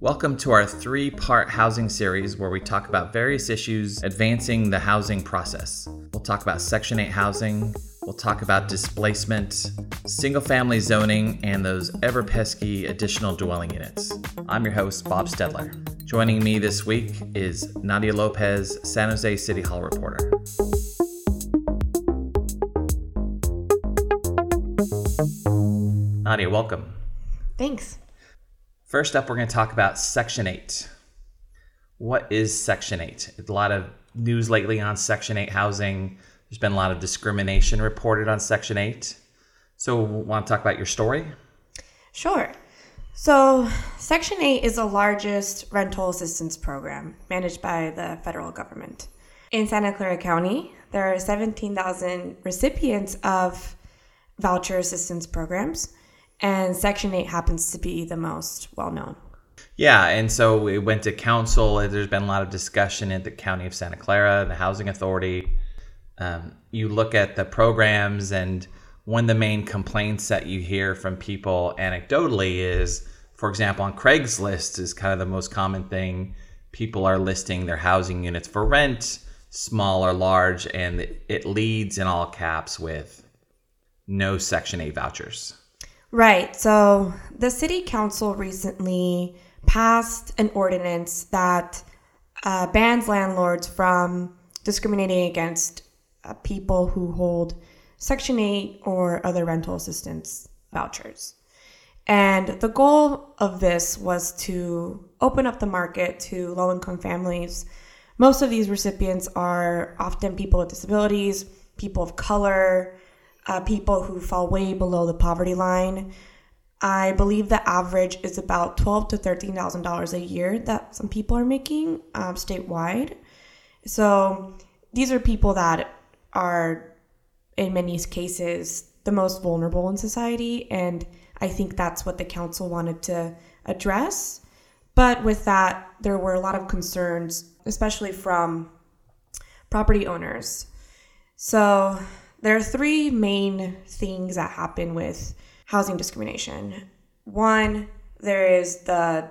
Welcome to our three part housing series where we talk about various issues advancing the housing process. We'll talk about Section 8 housing, we'll talk about displacement, single family zoning, and those ever pesky additional dwelling units. I'm your host, Bob Staedler. Joining me this week is Nadia Lopez, San Jose City Hall reporter. Nadia, welcome. Thanks. First up, we're going to talk about Section 8. What is Section 8? A lot of news lately on Section 8 housing. There's been a lot of discrimination reported on Section 8. So, want to talk about your story? Sure. So, Section 8 is the largest rental assistance program managed by the federal government. In Santa Clara County, there are 17,000 recipients of voucher assistance programs and Section 8 happens to be the most well known. Yeah, and so we went to council. There's been a lot of discussion at the County of Santa Clara, the Housing Authority. Um, you look at the programs, and one of the main complaints that you hear from people anecdotally is, for example, on Craigslist is kind of the most common thing. People are listing their housing units for rent, small or large, and it leads in all caps with no Section 8 vouchers. Right. So the city council recently passed an ordinance that uh, bans landlords from discriminating against uh, people who hold Section 8 or other rental assistance vouchers. And the goal of this was to open up the market to low income families. Most of these recipients are often people with disabilities, people of color, uh, people who fall way below the poverty line. I believe the average is about twelve to thirteen thousand dollars a year that some people are making um, statewide. So these are people that are, in many cases, the most vulnerable in society, and I think that's what the council wanted to address. But with that, there were a lot of concerns, especially from property owners. So there are three main things that happen with housing discrimination. One, there is the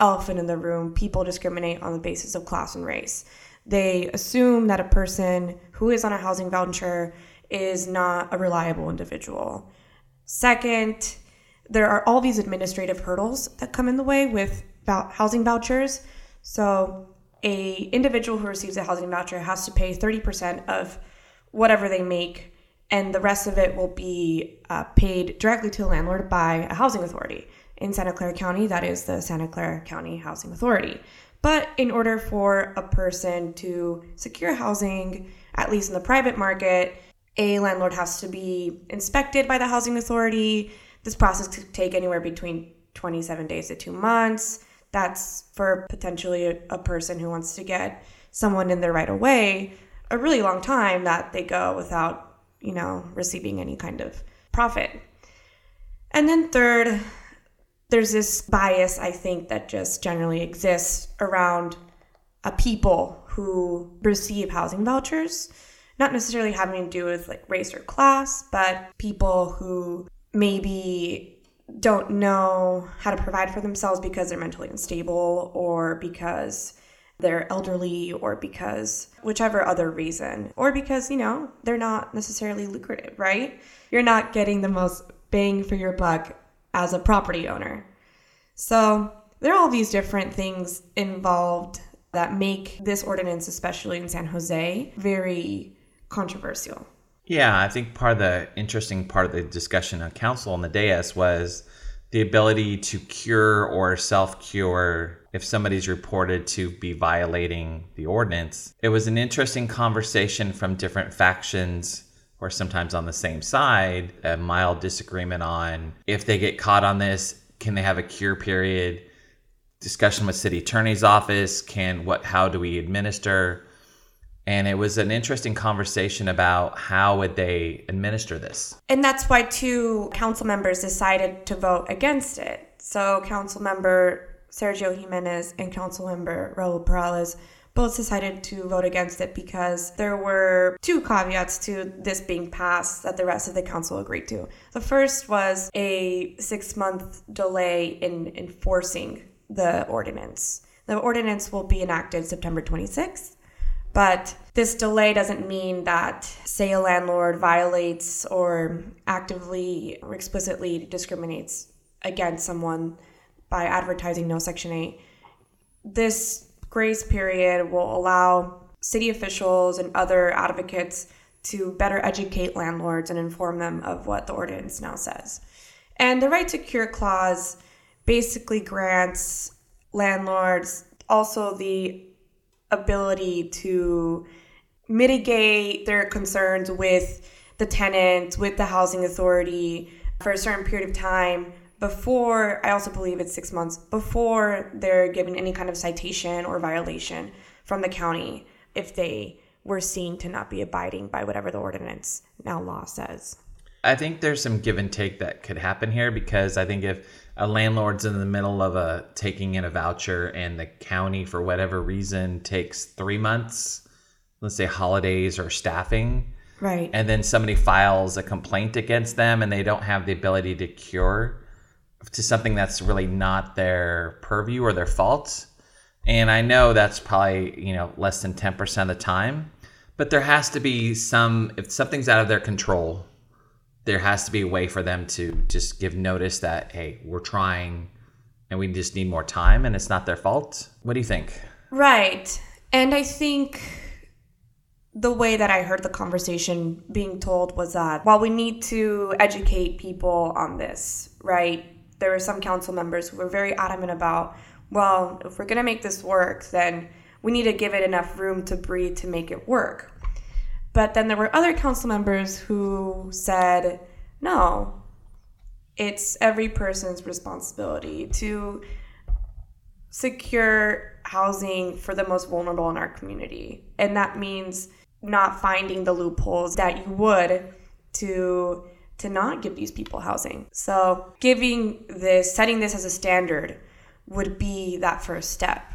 elephant in the room people discriminate on the basis of class and race. They assume that a person who is on a housing voucher is not a reliable individual. Second, there are all these administrative hurdles that come in the way with housing vouchers. So, a individual who receives a housing voucher has to pay 30% of whatever they make, and the rest of it will be uh, paid directly to the landlord by a housing authority. In Santa Clara County, that is the Santa Clara County Housing Authority. But in order for a person to secure housing, at least in the private market, a landlord has to be inspected by the housing authority. This process could take anywhere between 27 days to two months. That's for potentially a, a person who wants to get someone in there right away a really long time that they go without, you know, receiving any kind of profit. And then third, there's this bias I think that just generally exists around a people who receive housing vouchers, not necessarily having to do with like race or class, but people who maybe don't know how to provide for themselves because they're mentally unstable or because they're elderly or because whichever other reason, or because, you know, they're not necessarily lucrative, right? You're not getting the most bang for your buck as a property owner. So there are all these different things involved that make this ordinance, especially in San Jose, very controversial. Yeah, I think part of the interesting part of the discussion on council on the dais was the ability to cure or self cure if somebody's reported to be violating the ordinance. It was an interesting conversation from different factions or sometimes on the same side, a mild disagreement on if they get caught on this, can they have a cure period? Discussion with city attorney's office, can what how do we administer? and it was an interesting conversation about how would they administer this and that's why two council members decided to vote against it so council member sergio jimenez and council member raul peralez both decided to vote against it because there were two caveats to this being passed that the rest of the council agreed to. The first was a six month delay in enforcing the ordinance. The ordinance will be enacted September 26th, but this delay doesn't mean that, say, a landlord violates or actively or explicitly discriminates against someone by advertising no Section 8. This grace period will allow city officials and other advocates to better educate landlords and inform them of what the ordinance now says. And the right to cure clause basically grants landlords also the ability to mitigate their concerns with the tenant, with the housing authority for a certain period of time before, I also believe it's six months, before they're given any kind of citation or violation from the county if they were seen to not be abiding by whatever the ordinance now law says. I think there's some give and take that could happen here because I think if a landlord's in the middle of a taking in a voucher and the county for whatever reason takes three months, let's say holidays or staffing, Right. and then somebody files a complaint against them and they don't have the ability to cure to something that's really not their purview or their fault. And I know that's probably, you know, less than 10% of the time, but there has to be some if something's out of their control, there has to be a way for them to just give notice that hey, we're trying and we just need more time and it's not their fault. What do you think? Right. And I think the way that I heard the conversation being told was that while we need to educate people on this, right, there were some council members who were very adamant about, well, if we're going to make this work, then we need to give it enough room to breathe to make it work. But then there were other council members who said, no, it's every person's responsibility to secure housing for the most vulnerable in our community. And that means not finding the loopholes that you would to to not give these people housing. So, giving this setting this as a standard would be that first step.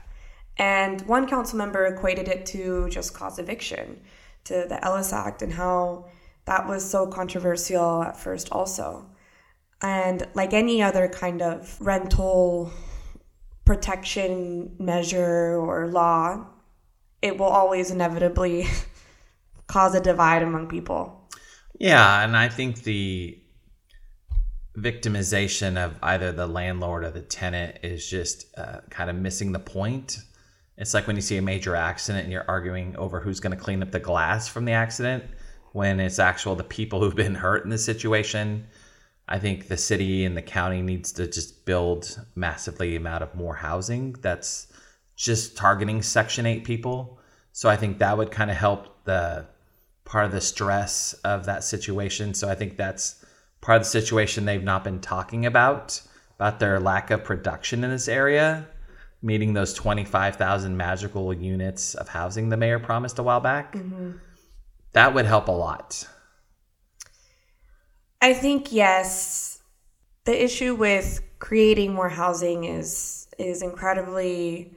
And one council member equated it to just cause eviction, to the Ellis Act and how that was so controversial at first also. And like any other kind of rental protection measure or law, it will always inevitably cause a divide among people. Yeah, and I think the victimization of either the landlord or the tenant is just uh, kind of missing the point. It's like when you see a major accident and you're arguing over who's going to clean up the glass from the accident when it's actual the people who've been hurt in the situation. I think the city and the county needs to just build massively amount of more housing that's just targeting section 8 people. So I think that would kind of help the part of the stress of that situation. So I think that's part of the situation they've not been talking about about their lack of production in this area, meeting those 25,000 magical units of housing the mayor promised a while back. Mm-hmm. That would help a lot. I think yes. The issue with creating more housing is is incredibly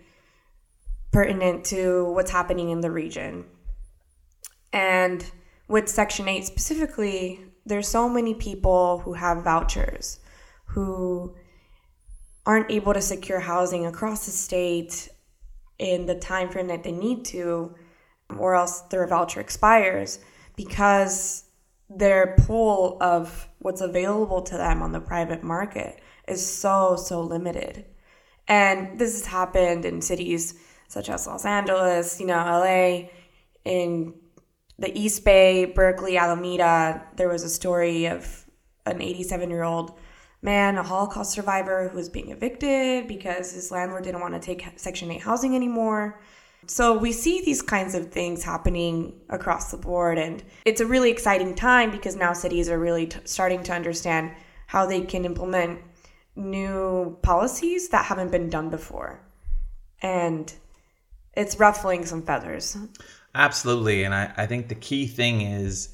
pertinent to what's happening in the region. And with Section 8 specifically, there's so many people who have vouchers who aren't able to secure housing across the state in the time frame that they need to or else their voucher expires because their pool of what's available to them on the private market is so so limited. And this has happened in cities such as los angeles you know la in the east bay berkeley alameda there was a story of an 87 year old man a holocaust survivor who was being evicted because his landlord didn't want to take section 8 housing anymore so we see these kinds of things happening across the board, and it's a really exciting time because now cities are really t- starting to understand how they can implement new policies that haven't been done before. And it's ruffling some feathers. Absolutely. And I, I think the key thing is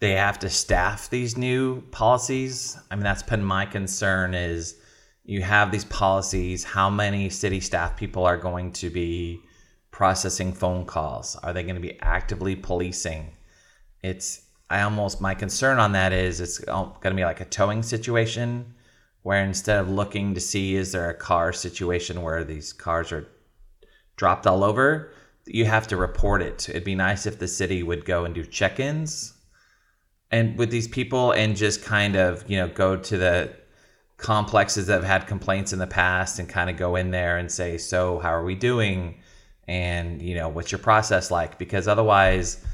they have to staff these new policies. I mean, that's been my concern is you have these policies, how many city staff people are going to be processing phone calls? Are they going to be actively policing? It's I almost my concern on that is it's going to be like a towing situation where instead of looking to see is there a car situation where these cars are dropped all over, you have to report it. It'd be nice if the city would go and do check-ins and with these people and just kind of, you know, go to the complexes that have had complaints in the past and kind of go in there and say, "So, how are we doing?" and, you know, what's your process like? Because otherwise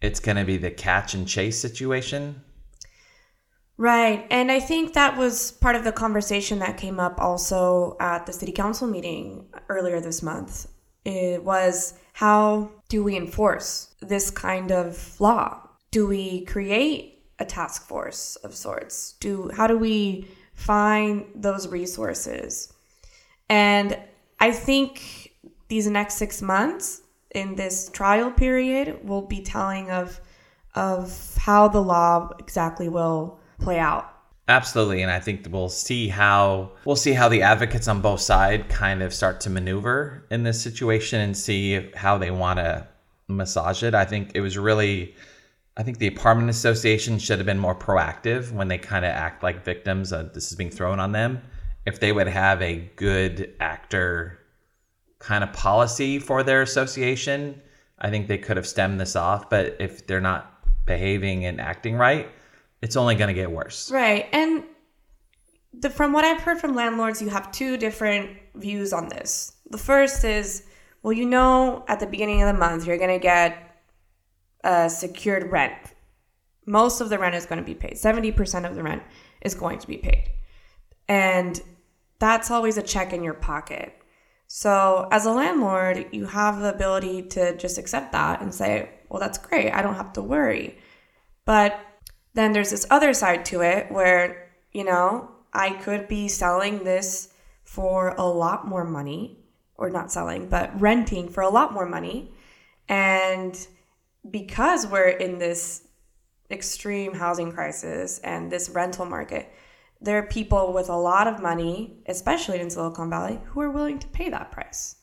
it's going to be the catch and chase situation. Right. And I think that was part of the conversation that came up also at the city council meeting earlier this month. It was how do we enforce this kind of law? Do we create a task force of sorts? Do how do we find those resources? And I think these next 6 months in this trial period will be telling of of how the law exactly will play out. Absolutely, and I think we'll see how we'll see how the advocates on both sides kind of start to maneuver in this situation and see how they want to massage it. I think it was really I think the apartment association should have been more proactive when they kind of act like victims. This is being thrown on them. If they would have a good actor kind of policy for their association, I think they could have stemmed this off. But if they're not behaving and acting right, it's only going to get worse. Right. And the, from what I've heard from landlords, you have two different views on this. The first is, well, you know, at the beginning of the month, you're going to get a secured rent. Most of the rent is going to be paid. 70% of the rent is going to be paid. And that's always a check in your pocket. So, as a landlord, you have the ability to just accept that and say, well, that's great. I don't have to worry. But then there's this other side to it where, you know, I could be selling this for a lot more money, or not selling, but renting for a lot more money. And because we're in this extreme housing crisis and this rental market, there are people with a lot of money, especially in Silicon Valley, who are willing to pay that price.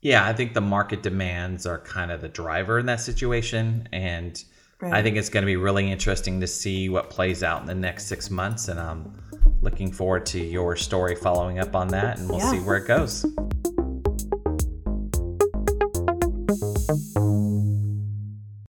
Yeah, I think the market demands are kind of the driver in that situation. And right. I think it's going to be really interesting to see what plays out in the next six months. And I'm looking forward to your story following up on that, and we'll yeah. see where it goes.